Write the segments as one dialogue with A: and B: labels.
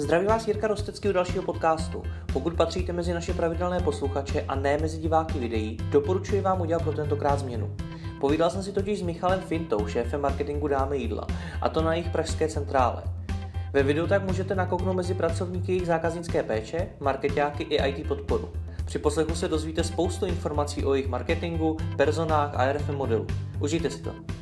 A: Zdraví vás Jirka Rostecký u dalšího podcastu. Pokud patříte mezi naše pravidelné posluchače a ne mezi diváky videí, doporučuji vám udělat pro tentokrát změnu. Povídal jsem si totiž s Michalem Fintou, šéfem marketingu Dáme jídla, a to na jejich pražské centrále. Ve videu tak můžete nakouknout mezi pracovníky jejich zákaznické péče, marketáky i IT podporu. Při poslechu se dozvíte spoustu informací o jejich marketingu, personách a RFM modelu. Užijte si to.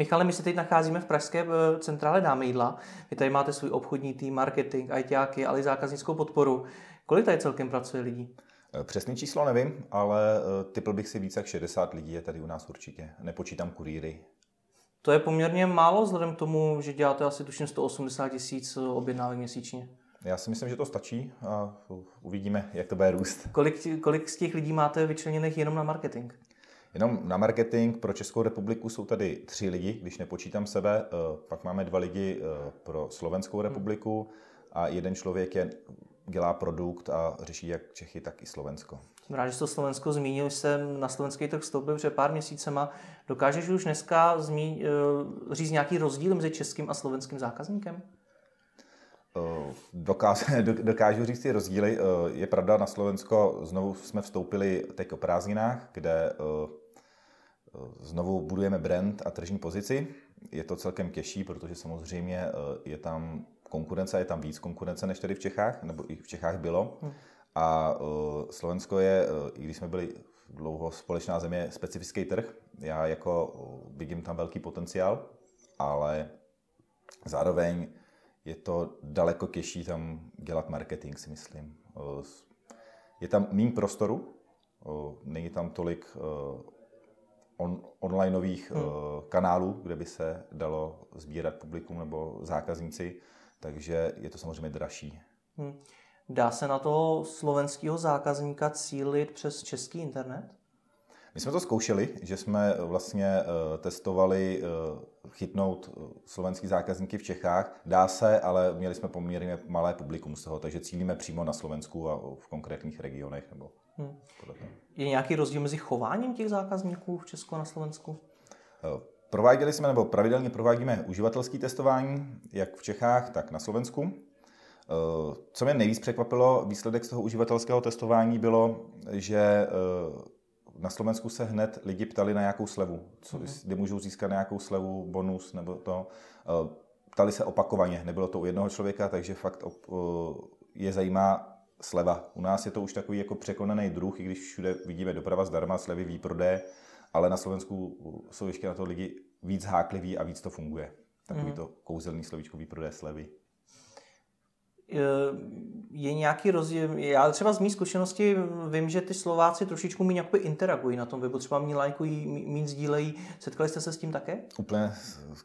A: Michale, my se teď nacházíme v pražské eh, centrále Dáme jídla. Vy tady máte svůj obchodní tým, marketing, ITáky, ale i zákaznickou podporu. Kolik tady celkem pracuje lidí?
B: Eh, přesný číslo nevím, ale eh, typl bych si více jak 60 lidí je tady u nás určitě. Nepočítám kurýry.
A: To je poměrně málo vzhledem k tomu, že děláte asi tuším 180 tisíc objednávek měsíčně.
B: Já si myslím, že to stačí a uvidíme, jak to bude růst.
A: Kolik, kolik z těch lidí máte vyčleněných jenom na marketing?
B: Jenom na marketing pro Českou republiku jsou tady tři lidi, když nepočítám sebe, eh, pak máme dva lidi eh, pro Slovenskou republiku a jeden člověk je, dělá produkt a řeší jak Čechy, tak i Slovensko.
A: Jsem rád, že to Slovensko zmínil, jsem na slovenský trh vstoupil před pár měsícema. Dokážeš už dneska zmí, eh, říct nějaký rozdíl mezi českým a slovenským zákazníkem?
B: Dokážu, dokážu říct ty rozdíly. Je pravda, na Slovensko znovu jsme vstoupili teď o prázdninách, kde znovu budujeme brand a tržní pozici. Je to celkem těžší, protože samozřejmě eh, je tam konkurence, je tam víc konkurence než tady v Čechách, nebo i v Čechách bylo. Hmm. A eh, Slovensko je, eh, i když jsme byli dlouho společná země, specifický trh. Já jako vidím tam velký potenciál, ale zároveň je to daleko těžší tam dělat marketing, si myslím. Je tam méně prostoru, není tam tolik on, onlineových hmm. uh, kanálů, kde by se dalo sbírat publikum nebo zákazníci, takže je to samozřejmě dražší. Hmm.
A: Dá se na toho slovenského zákazníka cílit přes český internet?
B: My jsme to zkoušeli, že jsme vlastně uh, testovali uh, chytnout slovenský zákazníky v Čechách. Dá se, ale měli jsme poměrně malé publikum z toho, takže cílíme přímo na Slovensku a v konkrétních regionech. Nebo hmm.
A: Je nějaký rozdíl mezi chováním těch zákazníků v Česku a na Slovensku?
B: Eh, prováděli jsme, nebo pravidelně provádíme uživatelské testování, jak v Čechách, tak na Slovensku. Eh, co mě nejvíc překvapilo, výsledek z toho uživatelského testování bylo, že eh, na Slovensku se hned lidi ptali na nějakou slevu, co, mm-hmm. kde můžou získat nějakou slevu, bonus nebo to. Ptali se opakovaně, nebylo to u jednoho člověka, takže fakt je zajímá, sleva. U nás je to už takový jako překonaný druh, i když všude vidíme doprava zdarma, slevy, výprodej, ale na Slovensku jsou ještě na to lidi víc hákliví a víc to funguje. Takový mm. to kouzelný slovíčko výprodej slevy.
A: Je nějaký rozdíl, já třeba z mých zkušenosti vím, že ty Slováci trošičku méně interagují na tom webu, třeba méně lajkují, méně sdílejí. Setkali jste se s tím také?
B: Úplně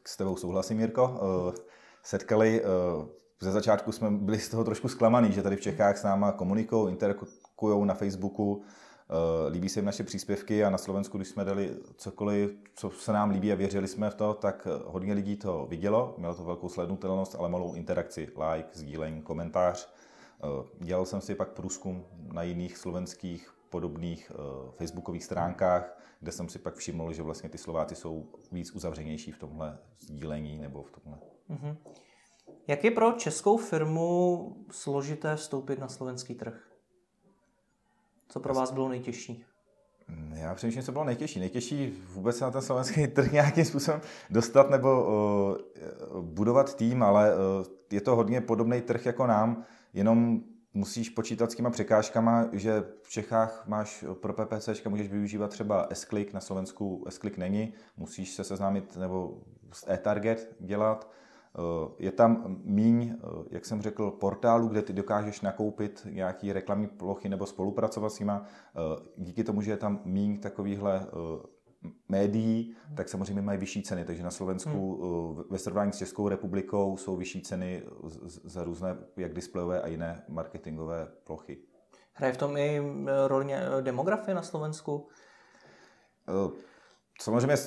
B: s tebou souhlasím, Jirko. Eh, setkali eh, ze začátku jsme byli z toho trošku zklamaný, že tady v Čechách s náma komunikují, interakují na Facebooku, eh, líbí se jim naše příspěvky a na Slovensku, když jsme dali cokoliv, co se nám líbí a věřili jsme v to, tak eh, hodně lidí to vidělo, mělo to velkou slednutelnost, ale malou interakci, like, sdílení, komentář. Eh, dělal jsem si pak průzkum na jiných slovenských podobných facebookových stránkách, kde jsem si pak všiml, že vlastně ty Slováci jsou víc uzavřenější v tomhle sdílení nebo v tomhle. Mm-hmm.
A: Jak je pro českou firmu složité vstoupit na slovenský trh? Co pro vás bylo nejtěžší?
B: Já přemýšlím, co bylo nejtěžší. Nejtěžší vůbec na ten slovenský trh nějakým způsobem dostat nebo uh, budovat tým, ale uh, je to hodně podobný trh jako nám, jenom musíš počítat s těma překážkama, že v Čechách máš pro PPC, můžeš využívat třeba S-Click, na Slovensku S-Click není, musíš se seznámit nebo s e-target dělat, je tam míň, eh, jak jsem řekl, portálů, kde ty dokážeš nakoupit nějaký reklamní plochy nebo spolupracovat s nima. Eh, díky tomu, že je tam míň takovýchhle médií, tak samozřejmě mají vyšší ceny. Takže na Slovensku hmm. ve srovnání s Českou republikou jsou vyšší ceny za různé jak displejové a jiné marketingové plochy.
A: Hraje v tom i roli demografie na Slovensku?
B: Samozřejmě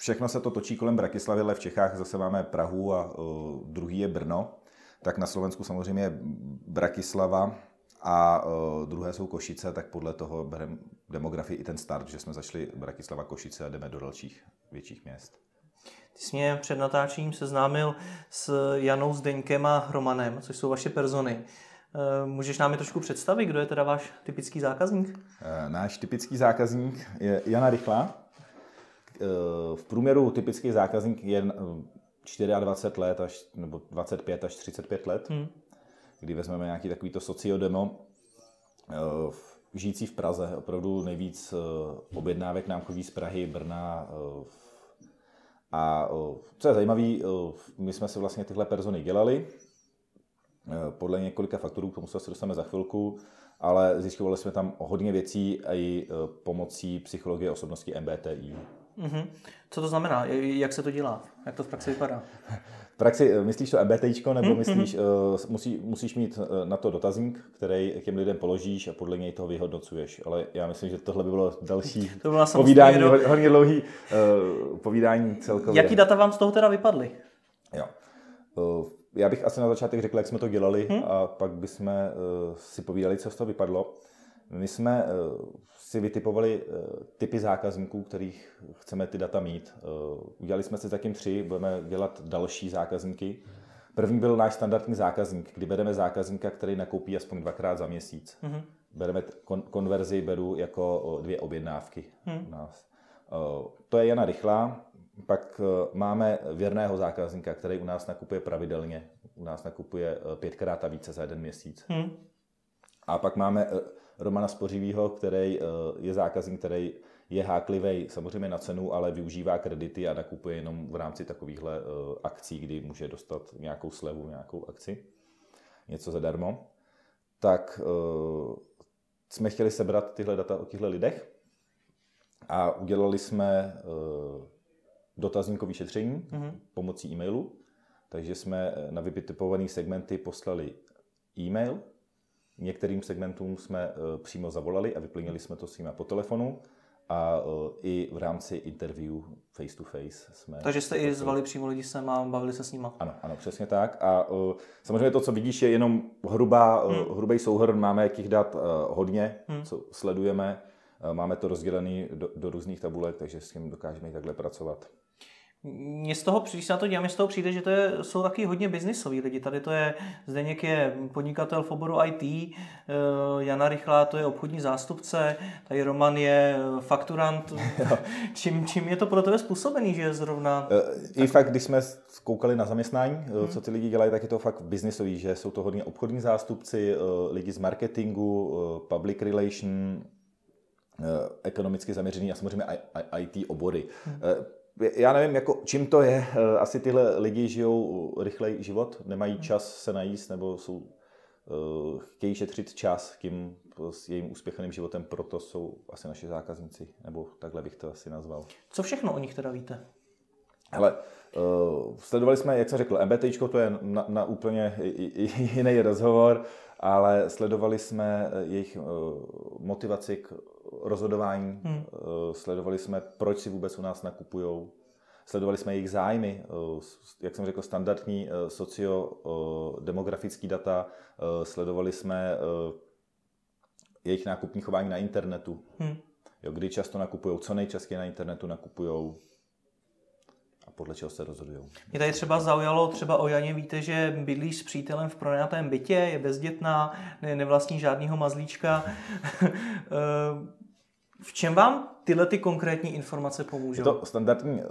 B: všechno se to točí kolem Bratislavy, ale v Čechách zase máme Prahu a uh, druhý je Brno. Tak na Slovensku samozřejmě je Bratislava a uh, druhé jsou Košice, tak podle toho bereme demografii i ten start, že jsme zašli Bratislava, Košice a jdeme do dalších větších měst.
A: Ty jsi mě před natáčením seznámil s Janou Zdeňkem a Romanem, což jsou vaše persony. Eh, můžeš nám je trošku představit, kdo je teda váš typický zákazník?
B: Náš typický zákazník je Jana Rychlá. Eh, v průměru typický zákazník je 24 let až, nebo 25 až 35 let, hmm. kdy vezmeme nějaký takovýto sociodemo, žijící v Praze, opravdu nejvíc objednávek nám chodí z Prahy, Brna, a co je zajímavé, my jsme si vlastně tyhle persony dělali, podle několika faktorů, k tomu se dostaneme za chvilku, ale zjišťovali jsme tam hodně věcí i pomocí psychologie osobnosti MBTI.
A: Mm-hmm. Co to znamená? Jak se to dělá? Jak to v praxi vypadá?
B: V praxi eh, myslíš to MBTI, nebo mm-hmm. myslíš, uh, musí, musíš mít uh, na to dotazník, který těm lidem položíš a podle něj toho vyhodnocuješ. Ale já myslím, že tohle by bylo další to bylo povídání, do... hodně dlouhý uh, povídání celkově.
A: Jaký data vám z toho teda vypadly?
B: Jo. Uh, já bych asi na začátek řekl, jak jsme to dělali hmm? a pak bychom uh, si povídali, co z toho vypadlo. My jsme uh, si vytipovali uh, typy zákazníků, kterých chceme ty data mít. Uh, udělali jsme si zatím tři, budeme dělat další zákazníky. První byl náš standardní zákazník, kdy bereme zákazníka, který nakoupí aspoň dvakrát za měsíc. Hmm. Bereme kon- konverzi, beru jako dvě objednávky hmm. u nás. Uh, to je Jana Rychlá, pak máme věrného zákazníka, který u nás nakupuje pravidelně. U nás nakupuje pětkrát a více za jeden měsíc. Hmm. A pak máme Romana Spořivýho, který eh, je zákazník, který je háklivý samozřejmě na cenu, ale využívá kredity a nakupuje jenom v rámci takovýchhle eh, akcí, kdy může dostat nějakou slevu, nějakou akci, něco zadarmo. Tak eh, jsme chtěli sebrat tyhle data o těchto lidech a udělali jsme dotazníkové šetření mm-hmm. pomocí e-mailu. Takže jsme na vytypované segmenty poslali e-mail, Některým segmentům jsme eh, přímo zavolali a vyplnili jsme to s nimi po telefonu a eh, i v rámci interview face to face jsme...
A: Takže jste i zvali přímo lidi sem a bavili se s nimi.
B: Ano, ano, přesně tak. A uh, samozřejmě to, co vidíš, je jenom hrubá, hmm. uh, hrubý souhrn. Máme jakých dat uh, hodně, hmm. co sledujeme. Máme to rozdělené do, do různých tabulek, takže s tím dokážeme i takhle pracovat.
A: Mně z toho, když se na to dělám, z toho přijde, že to je, jsou taky hodně biznisoví lidi. Tady to je, Zdeněk je podnikatel v oboru IT, eh, Jana Rychlá to je obchodní zástupce, tady Roman je eh, fakturant. čím, čím je to pro tebe způsobený, že je zrovna...
B: Eh, I fakt, když jsme koukali na zaměstnání, hmm. co ty lidi dělají, tak je to fakt biznisový, že jsou to hodně obchodní zástupci, lidi z marketingu, public relation, ekonomicky zaměřený a samozřejmě IT obory. Hmm já nevím, jako, čím to je. Eh, asi tyhle lidi žijou rychlej život, nemají hmm. čas se najíst nebo jsou, uh, chtějí šetřit čas tím s jejím úspěchaným životem, proto jsou asi naši zákazníci, nebo takhle bych to asi nazval.
A: Co všechno o nich teda víte?
B: Hele, uh, sledovali jsme, jak jsem řekl, MBT, to je na, na úplně jiný rozhovor, ale sledovali jsme jejich uh, motivaci k rozhodování, hmm. Eh, sledovali jsme, proč si vůbec u nás nakupují, sledovali jsme jejich zájmy, eh, jak jsem řekl, standardní eh, sociodemografické data, sledovali jsme jejich nákupní chování na internetu, hmm. jo, kdy často nakupují, co nejčastěji na internetu nakupují, a podle čeho se rozhodují.
A: Mě tady třeba zaujalo, třeba o Janě víte, že bydlí s přítelem v pronajatém bytě, je bezdětná, ne, nevlastní žádného mazlíčka. V čem vám tyhle ty konkrétní informace pomůžou?
B: Je to standardní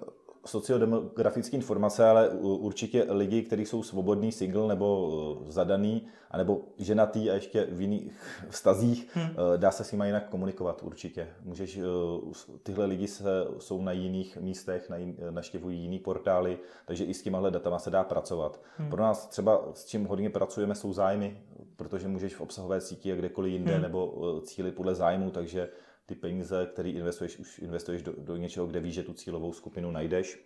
B: sociodemografické informace, ale určitě lidi, kteří jsou svobodný, single nebo eh, zadaný, anebo ženatý a ještě v jiných vztazích, hmm. Eh, dá se s nimi jinak komunikovat určitě. Můžeš, eh, tyhle lidi se, jsou na jiných místech, na jin, naštěvují jiný portály, takže i s těmahle datama se dá pracovat. Hmm. Pro nás třeba s čím hodně pracujeme jsou zájmy, protože můžeš v obsahové síti a kdekoliv jinde hmm. nebo cílit podle zájmu, takže ty peníze, které investuješ, už investuješ do, do něčeho, kde víš, že tu cílovou skupinu najdeš.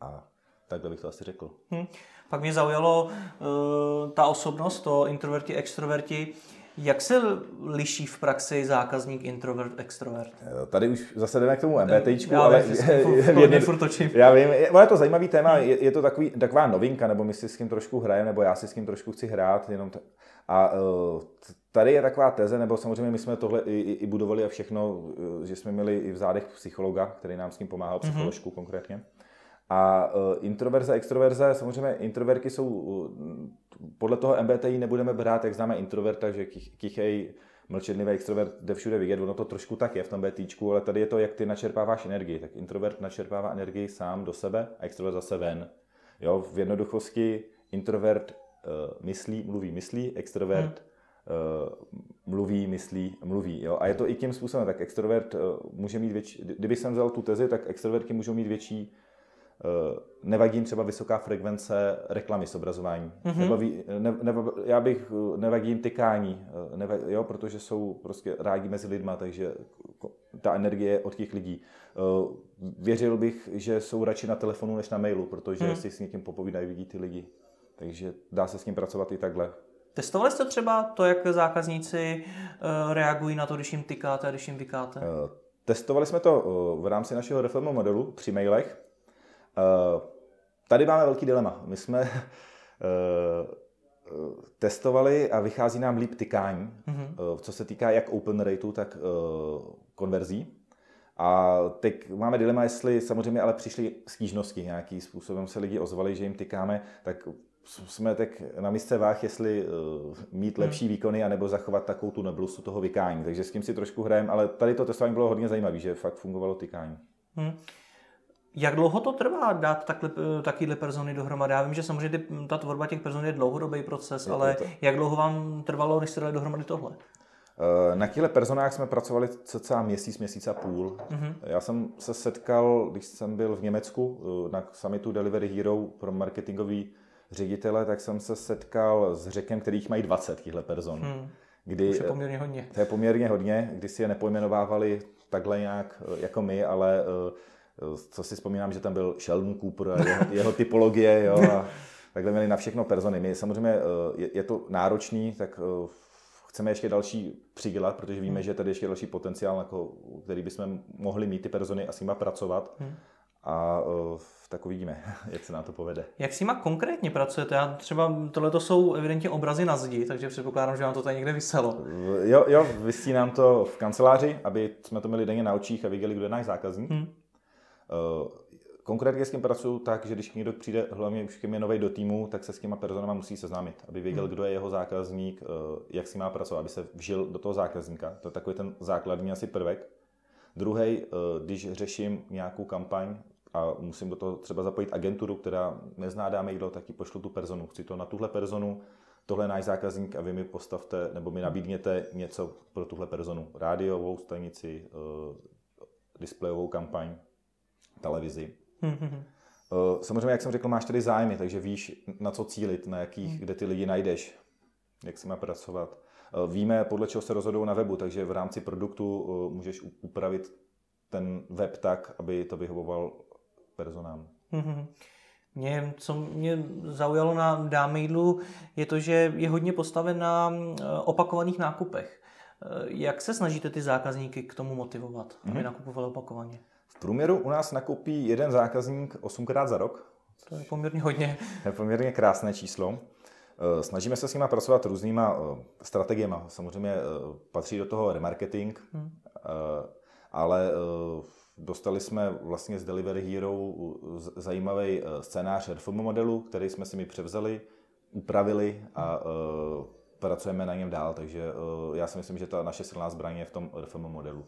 B: A takhle bych to asi řekl. Hmm.
A: Pak mě zaujalo uh, ta osobnost, to introverti, extroverti. Jak se liší v praxi zákazník introvert, extrovert?
B: Tady už zase jdeme k tomu MBTčku, já ale vím,
A: furt točím.
B: Já vím, je, je to zajímavý téma, je, je to takový, taková novinka, nebo my si s tím trošku hrajeme, nebo já si s tím trošku chci hrát, jenom t- a uh, tady je taková teze, nebo samozřejmě my jsme tohle i, i, i budovali a všechno, že jsme měli i v zádech psychologa, který nám s tím pomáhal, mhm. psycholožku mm-hmm. konkrétně. A introverze, extroverze, samozřejmě introverky jsou, podle toho MBTI nebudeme brát, jak známe introverta, že kichej, mlčenlivý extrovert jde všude vidět, ono to trošku tak je v tom BTčku, ale tady je to, jak ty načerpáváš energii. Tak introvert načerpává energii sám do sebe a extrovert zase ven. Jo, v jednoduchosti introvert uh, myslí, mluví, myslí, extrovert hmm. uh, mluví, myslí, mluví. Jo? A je to i tím způsobem, tak extrovert uh, může mít větší, kdyby jsem vzal tu tezi, tak extrovertky můžou mít větší nevadí jim třeba vysoká frekvence reklamy s obrazování. Mm-hmm. Nebaví, ne, ne, já bych, eh, nevadí jim tykání, eh, nevadí, jo, protože jsou prostě rádi mezi lidma, takže ta energie od těch lidí. Věřil bych, že jsou radši na telefonu než na mailu, protože mm. si s někým popovídají, vidí ty lidi. Takže dá se s ním pracovat i takhle.
A: Testovali jste třeba to, jak zákazníci reagují na to, když jim tykáte a když jim vykáte?
B: Testovali jsme to v rámci našeho reform modelu při mailech Eh, tady máme velký dilema. My jsme eh, testovali a vychází nám líp tykání, mm-hmm. co se týká jak open rateu, tak konverzí. A teď máme dilema, jestli samozřejmě ale přišly stížnosti nějakým způsobem, se lidi ozvali, že jim tykáme, tak jsme tak na místě váh, jestli mít mhm. lepší hmm. výkony, anebo zachovat takovou tu neblusu toho vykání. Takže s tím si trošku hrajeme, ale tady to testování bylo hodně zajímavé, že fakt fungovalo tykání. Hmm.
A: Jak dlouho to trvá dát takhle, takovýhle persony dohromady? Já vím, že samozřejmě ty, ta tvorba těch person je dlouhodobý proces, je ale to. jak dlouho vám trvalo, než jste dali dohromady tohle?
B: Eh, na těchto personách jsme pracovali cca měsíc, měsíc a půl. Mm-hmm. Já jsem se setkal, když jsem byl v Německu eh, na summitu Delivery Hero pro marketingový ředitele, tak jsem se setkal s řekem, kterých mají 20 těchto person. Mm.
A: Kdy, Už je poměrně hodně.
B: To je poměrně hodně, kdy si je nepojmenovávali takhle nějak eh, jako my, ale co si vzpomínám, že tam byl Sheldon Cooper a jeho, jeho typologie, jo, a takhle měli na všechno persony. My samozřejmě eh, je, je to náročný, tak eh, chceme ještě další přidělat, protože víme, hmm. že tady ještě další potenciál, jako, který bychom mohli mít ty persony a s nima pracovat. Hmm. A uh, tak uvidíme, jak se nám to povede.
A: Jak s nima konkrétně pracujete? Já třeba tohle to jsou evidentně obrazy na zdi, takže předpokládám, že vám to tady někde vyselo.
B: Jo, jo, vysí nám to v kanceláři, aby jsme to měli denně na očích a viděli, kdo je náš zákazník. Hmm. Eh, konkrétně s tím pracuju tak, že když někdo přijde, hlavně už je nový do týmu, tak se s těma personama musí seznámit, aby věděl, hmm. kdo je jeho zákazník, eh, jak si má pracovat, aby se vžil do toho zákazníka. To je takový ten základní asi prvek. Druhý, eh, když řeším nějakou kampaň a musím do toho třeba zapojit agenturu, která nezná dáme jídlo, tak ji pošlu tu personu. Chci to na tuhle personu, tohle je náš zákazník a vy mi postavte nebo mi nabídněte něco pro tuhle personu. Rádiovou stanici, displejovou kampaň, televizi. Mm-hmm. Samozřejmě, jak jsem řekl, máš tady zájmy, takže víš, na co cílit, na jakých, mm. kde ty lidi najdeš, jak si má pracovat. Eh, víme, podle čeho se rozhodují na webu, takže v rámci produktu eh, můžeš upravit ten web tak, aby to vyhovoval personám. Mm-hmm.
A: Mě, co mě zaujalo na dáme jídlu, je to, že je hodně postaven na opakovaných nákupech. Jak se snažíte ty zákazníky k tomu motivovat, aby mm-hmm. nakupovali opakovaně?
B: V průměru u nás nakupí jeden zákazník 8krát za rok.
A: To je poměrně hodně.
B: Je poměrně krásné číslo. Eh, snažíme se s nimi pracovat různýma eh, strategiemi. Samozřejmě eh, patří do toho remarketing, hmm. ale dostali jsme vlastně z Delivery Hero zajímavý scénář RFM modelu, který jsme si mi převzali, upravili a pracujeme na něm dál. Takže já si myslím, že ta naše silná zbraň je v tom RFM modelu.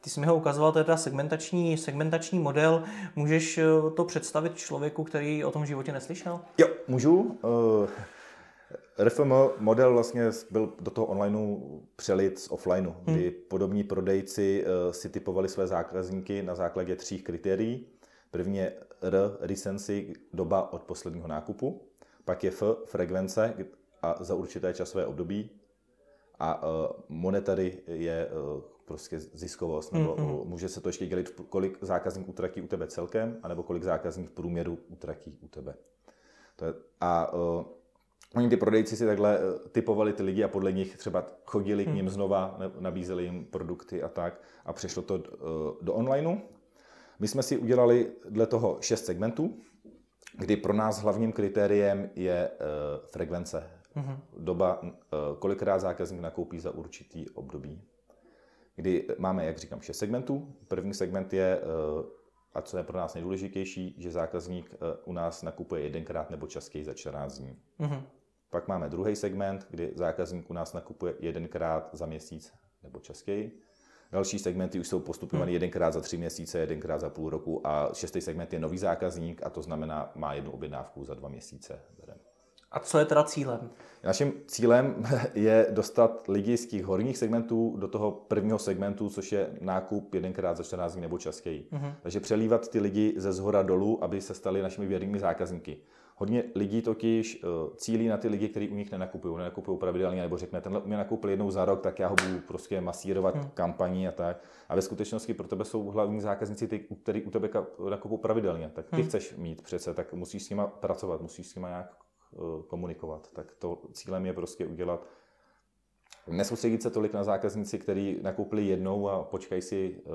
A: Ty jsi mi ho ukazoval, to je teda segmentační, segmentační model. Můžeš eh, to představit člověku, který o tom životě neslyšel?
B: Jo, můžu. Uh, eh, RFM model vlastně byl do toho onlineu přelit z offlineu, hmm. kdy podobní prodejci uh, si typovali své zákazníky na základě tří kritérií. První je R, recency, doba od posledního nákupu. Pak je F, frekvence a za určité časové období. A uh, monetary je uh, prostě ziskovost, nebo mm-hmm. může se to ještě dělit, kolik zákazník utratí u tebe celkem, anebo kolik zákazník v průměru utratí u tebe. To je, a uh, oni ty prodejci si takhle uh, typovali ty lidi a podle nich třeba chodili mm. k ním mhm. znova, ne, nabízeli jim produkty a tak a přešlo to uh, do onlineu. My jsme si udělali dle toho šest segmentů, kdy pro nás hlavním kritériem je uh, frekvence. Mm-hmm. Doba, uh, kolikrát zákazník nakoupí za určitý období kdy máme, jak říkám, šest segmentů. První segment je uh, a co je pro nás nejdůležitější, že zákazník eh, u nás nakupuje jedenkrát nebo častěji za 14 dní. Mm-hmm. Pak máme druhý segment, kdy zákazník u nás nakupuje jedenkrát za měsíc nebo častěji. Další segmenty už jsou postupované hmm. jedenkrát za tři měsíce, jedenkrát za půl roku a šestý segment je nový zákazník a to znamená, má jednu objednávku za dva měsíce.
A: A co je teda cílem?
B: Naším cílem je dostat lidi z těch horních segmentů do toho prvního segmentu, což je nákup jedenkrát za 14 dní nebo častěji. Mm-hmm. Takže přelívat ty lidi ze zhora dolů, aby se stali našimi věrnými zákazníky. Hodně lidí totiž uh, cílí na ty lidi, kteří u nich nenakupují, nenakupují pravidelně, nebo řekne, tenhle mě nakoupil jednou za rok, tak já ho budu prostě masírovat hmm. kampaní a tak. A ve skutečnosti pro tebe jsou hlavní zákazníci, ty, kteří u tebe nakupují pravidelně. Tak ty hmm. chceš mít přece, tak musíš s nima pracovat, musíš s nima nějak komunikovat. Tak to cílem je prostě udělat nesoustředit se tolik na zákazníci, kteří nakoupili jednou a počkají si uh,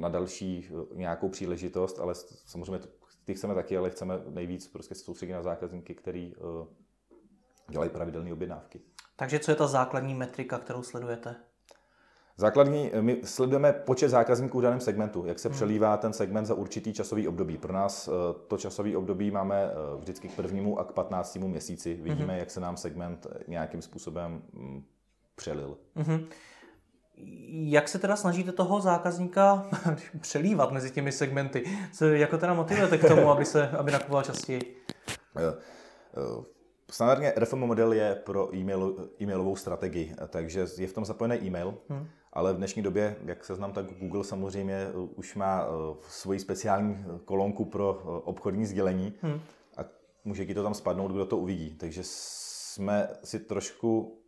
B: na další nějakou příležitost, ale samozřejmě ty chceme taky, ale chceme nejvíc prostě soustředit na zákazníky, který dělají pravidelné objednávky.
A: Takže co je ta základní metrika, kterou sledujete?
B: Základní, my sledujeme počet zákazníků v daném segmentu, jak se hmm. přelívá ten segment za určitý časový období. Pro nás eh, to časový období máme eh, vždycky k prvnímu a k 15. měsíci. Vidíme, hmm. jak se nám segment nějakým způsobem mm, přelil. Hmm.
A: Jak se teda snažíte toho zákazníka přelívat mezi těmi segmenty? Co, jako teda motivujete k tomu, aby, se, aby nakupoval častěji?
B: Standardně RFM model je pro e-mail, e-mailovou strategii, takže je v tom zapojený e-mail, hmm. Ale v dnešní době, jak se znám, tak Google samozřejmě už má svoji speciální kolonku pro obchodní sdělení hmm. a může ti to tam spadnout, kdo to uvidí. Takže jsme si trošku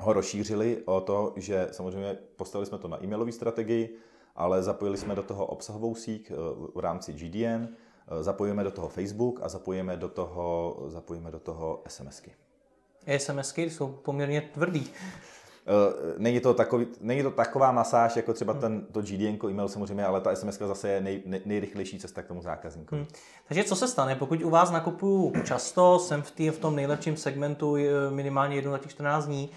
B: ho rozšířili o to, že samozřejmě postavili jsme to na e-mailové strategii, ale zapojili jsme do toho obsahovou síť eh, v rámci GDN, eh, zapojíme do toho Facebook a zapojíme do toho, zapojíme do toho SMSky.
A: SMSky jsou poměrně tvrdý.
B: Eh, není to, takový, není to taková masáž, jako třeba ten, to GDN e-mail samozřejmě, ale ta SMS zase je nej, nej, nejrychlejší cesta k tomu zákazníkovi. Hmm.
A: Takže co se stane, pokud u vás nakupuju často, jsem v, tý, v tom nejlepším segmentu minimálně jednou na těch 14 dní,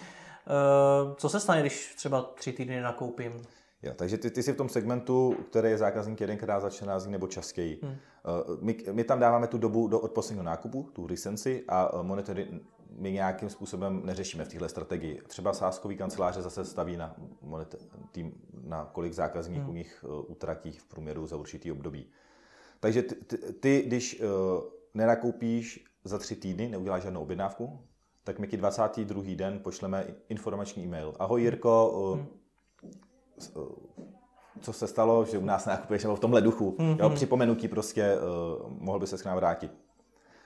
A: Eh, co se stane, když třeba tři týdny nakoupím?
B: Jo, takže ty, ty jsi v tom segmentu, který je zákazník jedenkrát za 14 dní nebo častěji. Hmm. Eh, my, my tam dáváme tu dobu do, od posledního nákupu, tu recenci a eh, monitory my nějakým způsobem neřešíme v téhle strategii. Třeba sáskový kanceláře zase staví na, tým, na kolik zákazníků hmm. nich utratí v průměru za určitý období. Takže ty, ty, ty když uh, nenakoupíš za tři týdny, neuděláš žádnou objednávku, tak my ti 22. den pošleme informační e-mail. Ahoj Jirko, hmm. co se stalo, že u nás nakupuješ nebo v tomhle duchu. Hmm. Jo, připomenutí prostě, uh, mohl by se k nám vrátit.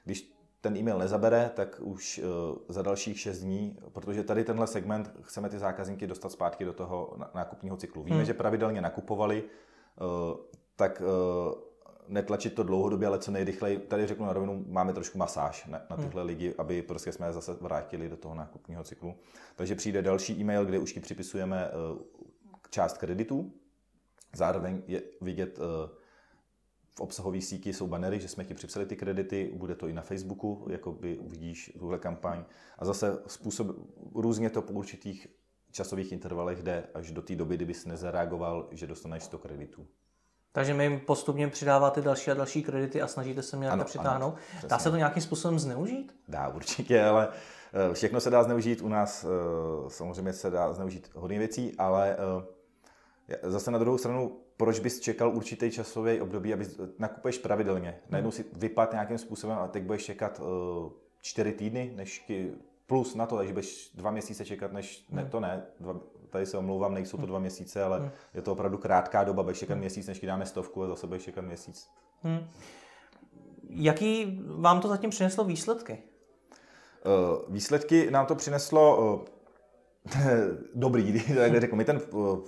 B: Když ten e-mail nezabere, tak už uh, za dalších 6 dní, protože tady tenhle segment chceme ty zákazníky dostat zpátky do toho nákupního cyklu. Víme, hmm. že pravidelně nakupovali, uh, tak uh, netlačit to dlouhodobě, ale co nejrychleji. Tady řeknu na rovinu, máme trošku masáž na, na hmm. tyhle hmm. lidi, aby prostě jsme zase vrátili do toho nákupního cyklu. Takže přijde další e-mail, kde už ti připisujeme část kreditů. Zároveň je vidět v obsahové síti jsou banery, že jsme ti připsali ty kredity, bude to i na Facebooku, jako by uvidíš tuhle kampaň. A zase způsob, různě to po určitých časových intervalech jde až do té doby, kdyby jsi nezareagoval, že dostaneš 100 kreditů.
A: Takže my jim postupně přidáváte další a další kredity a snažíte se mě přitáhnout. Ano, dá se to nějakým způsobem zneužít?
B: Dá určitě, ale eh, všechno se dá zneužít. U nás eh, samozřejmě se dá zneužít hodně věcí, ale eh, zase na druhou stranu, proč bys čekal určitý časový období, aby nakupuješ pravidelně. Najednou si vypad nějakým způsobem a teď budeš čekat čtyři týdny, než plus na to, takže budeš dva měsíce čekat, než, ne, hmm. to ne, dva, tady se omlouvám, nejsou to hmm. dva měsíce, ale hmm. je to opravdu krátká doba, budeš čekat hmm. měsíc, než ti dáme stovku a zase budeš čekat měsíc. Hmm.
A: Jaký vám to zatím přineslo výsledky?
B: Uh, výsledky nám to přineslo uh, dobrý, tak řeknu. My ten uh,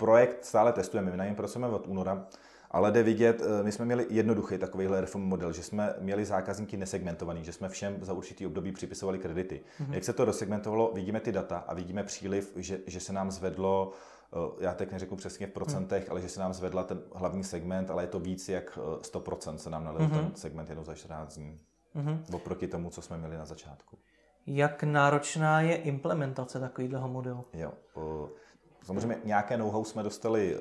B: projekt stále testujeme, my na něm pracujeme od února ale jde vidět, eh, my jsme měli jednoduchý takovýhle reform model, že jsme měli zákazníky nesegmentovaný, že jsme všem za určitý období připisovali kredity. Mm-hmm. Jak se to rozsegmentovalo, vidíme ty data a vidíme příliv, že, že se nám zvedlo eh, já teď neřeknu přesně v procentech, mm. ale že se nám zvedla ten hlavní segment, ale je to víc jak 100% eh, se nám nalil mm-hmm. ten segment jenom za 14 dní. Mm-hmm. Oproti tomu, co jsme měli na začátku.
A: Jak náročná je implementace takového modelu?
B: Jo, samozřejmě nějaké know-how jsme dostali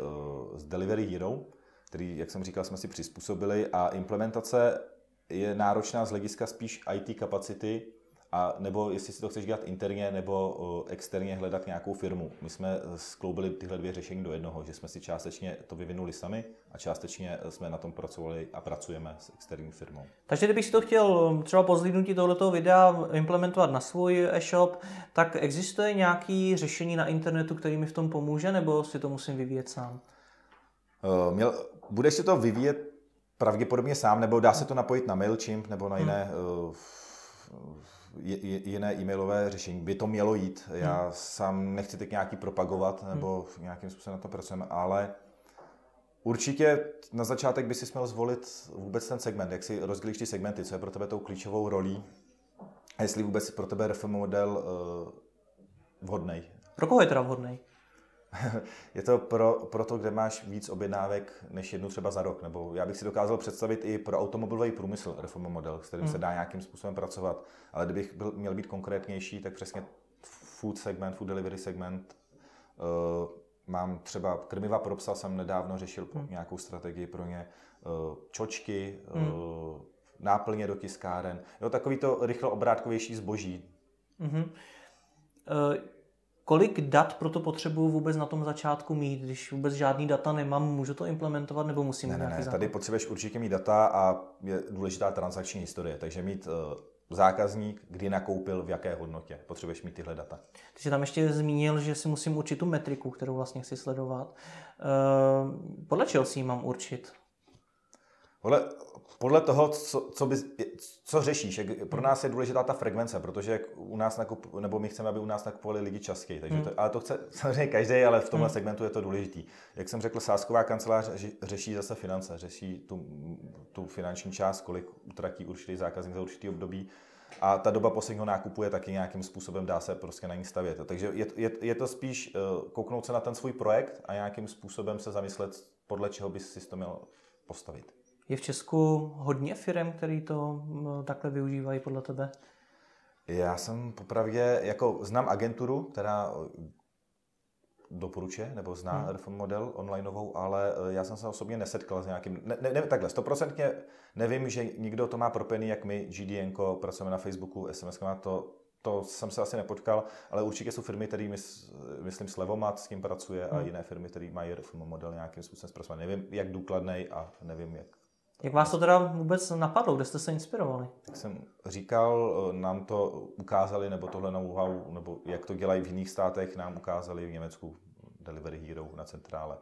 B: z Delivery Hero, který, jak jsem říkal, jsme si přizpůsobili a implementace je náročná z hlediska spíš IT kapacity, a nebo jestli si to chceš dělat interně nebo externě hledat nějakou firmu. My jsme skloubili tyhle dvě řešení do jednoho, že jsme si částečně to vyvinuli sami a částečně jsme na tom pracovali a pracujeme s externí firmou.
A: Takže kdybych si to chtěl třeba po zhlídnutí tohoto videa implementovat na svůj e-shop, tak existuje nějaký řešení na internetu, který mi v tom pomůže, nebo si to musím vyvíjet sám?
B: Uh, měl, budeš si to vyvíjet pravděpodobně sám, nebo dá se to napojit na MailChimp nebo na jiné hmm. Jiné e-mailové řešení. By to mělo jít. Já hmm. sám nechci teď nějaký propagovat nebo hmm. nějakým způsobem na to pracujeme, ale určitě na začátek by si měl zvolit vůbec ten segment, jak si rozdělíš ty segmenty, co je pro tebe tou klíčovou rolí a jestli vůbec pro tebe RFM model uh, vhodný.
A: Pro koho je teda vhodný?
B: je to pro, pro to, kde máš víc objednávek než jednu třeba za rok. Nebo já bych si dokázal představit i pro automobilový průmysl reform model, s kterým hmm. se dá nějakým způsobem pracovat. Ale kdybych byl, měl být konkrétnější, tak přesně food segment, food delivery segment. Uh, mám třeba krmiva pro psa, jsem nedávno řešil hmm. nějakou strategii pro ně. Uh, čočky, hmm. uh, náplně do tiskáren. Jo, takový to rychle obrátkovější zboží. Hmm.
A: Uh kolik dat pro to potřebuju vůbec na tom začátku mít? Když vůbec žádný data nemám, můžu to implementovat nebo musím
B: ne, ne, ne, tady potřebuješ určitě mít data a je důležitá transakční historie, takže mít uh, zákazník, kdy nakoupil, v jaké hodnotě. Potřebuješ mít tyhle data.
A: Ty jsi tam ještě zmínil, že si musím určit tu metriku, kterou vlastně chci sledovat. Uh, podle čeho si ji mám určit?
B: Podle, podle toho, co, co, by, co řešíš, jak, pro nás je důležitá ta frekvence, protože u nás nakup, nebo my chceme, aby u nás nakupovali lidi častěji. Takže to, hmm. ale to chce samozřejmě každý, ale v tomhle hmm. segmentu je to důležitý. Jak jsem řekl, sásková kancelář řeší zase finance, řeší tu, tu finanční část, kolik utratí určitý zákazník za určitý období. A ta doba posledního nákupu je taky nějakým způsobem, dá se prostě na ní stavět. Takže je, je, je to spíš uh, kouknout se na ten svůj projekt a nějakým způsobem se zamyslet, podle čeho bys si to měl postavit.
A: Je v Česku hodně firm, který to takhle využívají podle tebe?
B: Já jsem popravdě, jako znám agenturu, která doporučuje nebo zná hmm. RFM model onlineovou, ale e, já jsem se osobně nesetkal s nějakým, ne, ne, ne takhle, stoprocentně nevím, že nikdo to má propený, jak my, GDN, pracujeme na Facebooku, SMS, to, to jsem se asi nepotkal, ale určitě jsou firmy, které mys, myslím Slevomat s tím pracuje a hmm. jiné firmy, které mají RFM model nějakým způsobem zpracovaný. Nevím, jak důkladný a nevím, jak
A: jak vás to teda vůbec napadlo? Kde jste se inspirovali?
B: Jak jsem říkal, eh, nám to ukázali, nebo tohle know-how, nebo jak to dělají v jiných státech, nám ukázali v Německu Delivery Hero na centrále.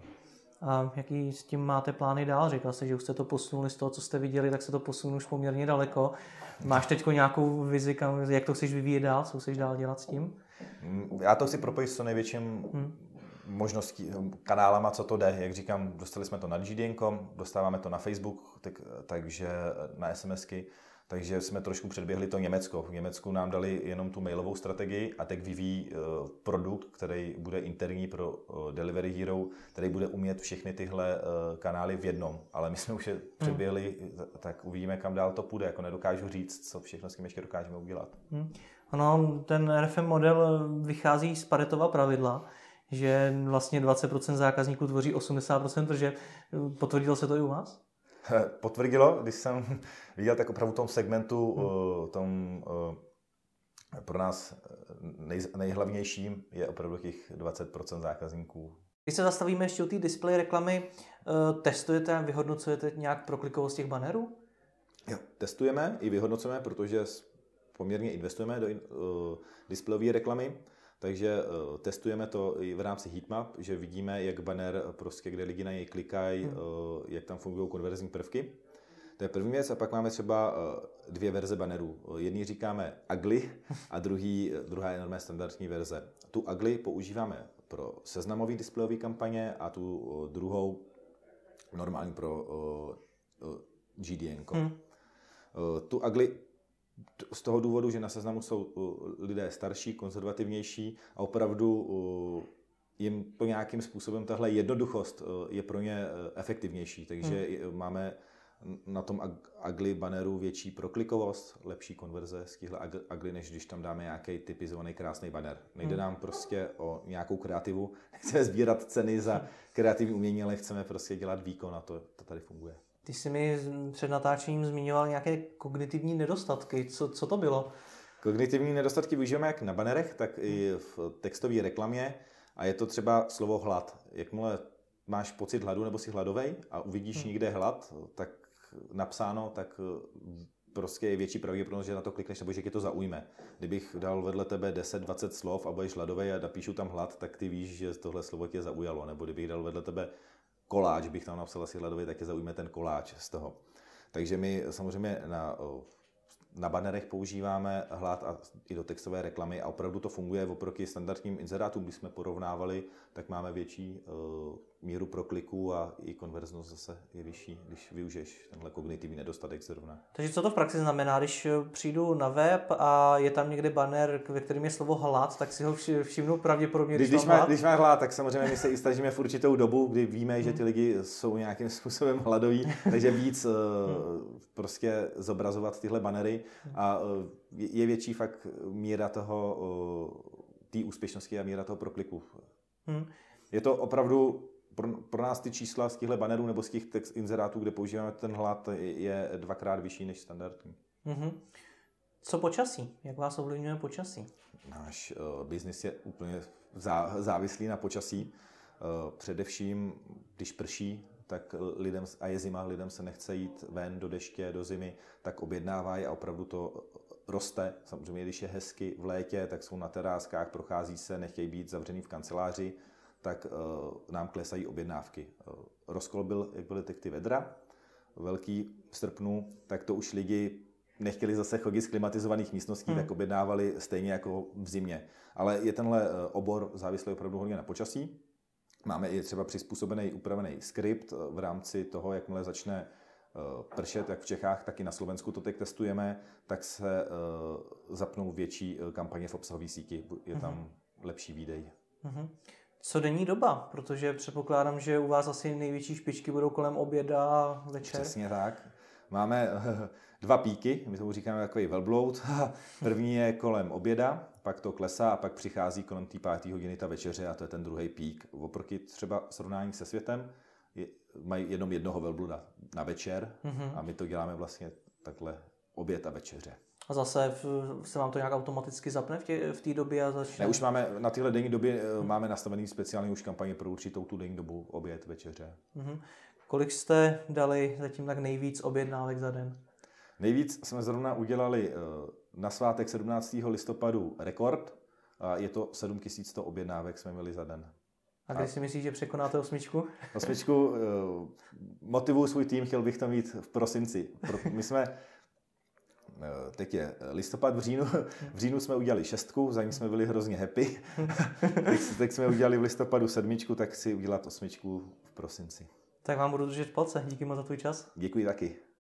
A: A jaký s tím máte plány dál? Říkal jste, že už jste to posunuli z toho, co jste viděli, tak se to posunul už poměrně daleko. Máš teď nějakou vizi, kam, jak to chceš vyvíjet dál? Co chceš dál dělat s tím?
B: Mm, já to chci propojit s co největším hmm možností, kanálama, co to jde. Jak říkám, dostali jsme to na GDN.com, dostáváme to na Facebook, tak, takže na SMSky, takže jsme trošku předběhli to Německo. V Německu nám dali jenom tu mailovou strategii a teď vyvíjí uh, produkt, který bude interní pro Delivery Hero, který bude umět všechny tyhle kanály v jednom. Ale my jsme už je hmm. předběhli, hmm. tak uvidíme, kam dál to půjde. Jako nedokážu říct, co všechno s tím ještě dokážeme udělat. Hmm.
A: Ano, ten RFM model vychází z Paretova pravidla že vlastně 20% zákazníků tvoří 80% tržeb. Potvrdilo se to i u vás?
B: Potvrdilo, když jsem viděl tak opravdu v tom segmentu, hmm. tom eh, pro nás nej, nejhlavnějším je opravdu těch 20% zákazníků.
A: Když se zastavíme ještě u té display reklamy, eh, testujete a vyhodnocujete nějak proklikovost těch bannerů?
B: Jo, testujeme i vyhodnocujeme, protože poměrně investujeme do uh, displejové reklamy. Takže uh, testujeme to i v rámci heatmap, že vidíme, jak banner, prostě, kde lidi na něj klikají, hmm. uh, jak tam fungují konverzní prvky. To je první věc a pak máme třeba dvě verze bannerů. Jedný říkáme ugly a druhý, druhá je normálně standardní verze. Tu ugly používáme pro seznamový displejové kampaně a tu uh, druhou normální pro GDN. Hmm. Tu ugly z toho důvodu, že na seznamu jsou lidé starší, konzervativnější a opravdu jim to nějakým způsobem, tahle jednoduchost uh, je pro ně efektivnější. Takže hmm. máme na tom ugly banneru větší proklikovost, lepší konverze z těchto ugly, než když tam dáme nějaký typizovaný krásný banner. Nejde hmm. nám prostě o nějakou kreativu, nechceme sbírat ceny za kreativní umění, ale chceme prostě dělat výkon a to, to tady funguje.
A: Ty jsi mi před natáčením zmiňoval nějaké kognitivní nedostatky. Co, co to bylo?
B: Kognitivní nedostatky využijeme jak na banerech, tak i v textové reklamě. A je to třeba slovo hlad. Jakmile máš pocit hladu nebo si hladovej a uvidíš hmm. někde hlad, tak napsáno, tak eh, prostě je větší pravděpodobnost, že na to klikneš nebo že tě to zaujme. Kdybych dal vedle tebe 10-20 slov a budeš hladový a napíšu tam hlad, tak ty víš, že tohle slovo tě zaujalo. Nebo kdybych dal vedle tebe koláč, bych tam napsal asi hladový, tak tě zaujme ten koláč z toho. Takže my samozřejmě na na banerech používáme hlad a i do textové reklamy a opravdu to funguje oproti standardním inzerátům, když jsme porovnávali, tak máme větší míru prokliků a i konverznost zase je vyšší, když využiješ tenhle kognitivní nedostatek zrovna.
A: Takže co to v praxi znamená, když eh, přijdu na web a je tam někde banner, ve kterém je slovo hlad, tak si ho všimnu pravděpodobně,
B: když, když, má, když má hlad, tak samozřejmě my se i snažíme v určitou dobu, kdy víme, že ty lidi jsou nějakým způsobem hladoví, takže víc uh, prostě zobrazovat tyhle banery a uh, je větší fakt míra toho, té úspěšnosti a míra toho prokliku. Hmm. Je to opravdu pro, pro nás ty čísla z těchto bannerů nebo z těch text inzerátů, kde používáme ten hlad, je dvakrát vyšší než standardní. Mm-hmm.
A: Co počasí? Jak vás ovlivňuje počasí?
B: Náš uh, biznis je úplně zá, závislý na počasí. Uh, především, když prší, tak lidem, a je zima, lidem se nechce jít ven do deště, do zimy, tak objednávají a opravdu to roste. Samozřejmě, když je hezky v létě, tak jsou na teráskách, prochází se, nechtějí být zavřený v kanceláři, tak uh, nám klesají objednávky. Uh, rozkol byl, jak byly teď ty vedra, velký v srpnu, tak to už lidi nechtěli zase chodit z klimatizovaných místností, hmm. tak objednávali stejně jako v zimě. Ale je tenhle eh, obor závislý opravdu hodně na počasí. Máme i třeba přizpůsobený, upravený skript v rámci toho, jakmile začne pršet, jak v Čechách, tak i na Slovensku to teď testujeme, tak se zapnou větší kampaně v obsahové síti. Je tam hmm. lepší výdej. Hmm
A: co denní doba, protože předpokládám, že u vás asi největší špičky budou kolem oběda a večer.
B: Přesně tak. Máme dva píky, my tomu říkáme takový velbloud. První je kolem oběda, pak to klesá a pak přichází kolem té páté hodiny ta večeře a to je ten druhý pík. Oproti třeba srovnání se světem je, mají jenom jednoho velbluda na večer mm-hmm. a my to děláme vlastně takhle oběd a večeře.
A: A zase se vám to nějak automaticky zapne v té v době a začne?
B: Ne, už máme na tyhle denní době hmm. máme nastavený speciální už kampaně pro určitou tu denní dobu, oběd, večeře. Hmm.
A: Kolik jste dali zatím tak nejvíc objednávek za den?
B: Nejvíc jsme zrovna udělali eh, na svátek 17. listopadu rekord. A je to 7100 objednávek jsme měli za den.
A: A kdy si myslíš, že překonáte osmičku?
B: Osmičku, eh, motivuju svůj tým, chtěl bych to mít v prosinci. My jsme Eh, teď je listopad, v říjnu, v říjnu jsme udělali šestku, za ní jsme byli hrozně happy. teď, teď jsme udělali v listopadu sedmičku, tak si udělat osmičku v prosinci.
A: Tak vám budu držet palce. Díky moc za tvůj čas.
B: Děkuji taky.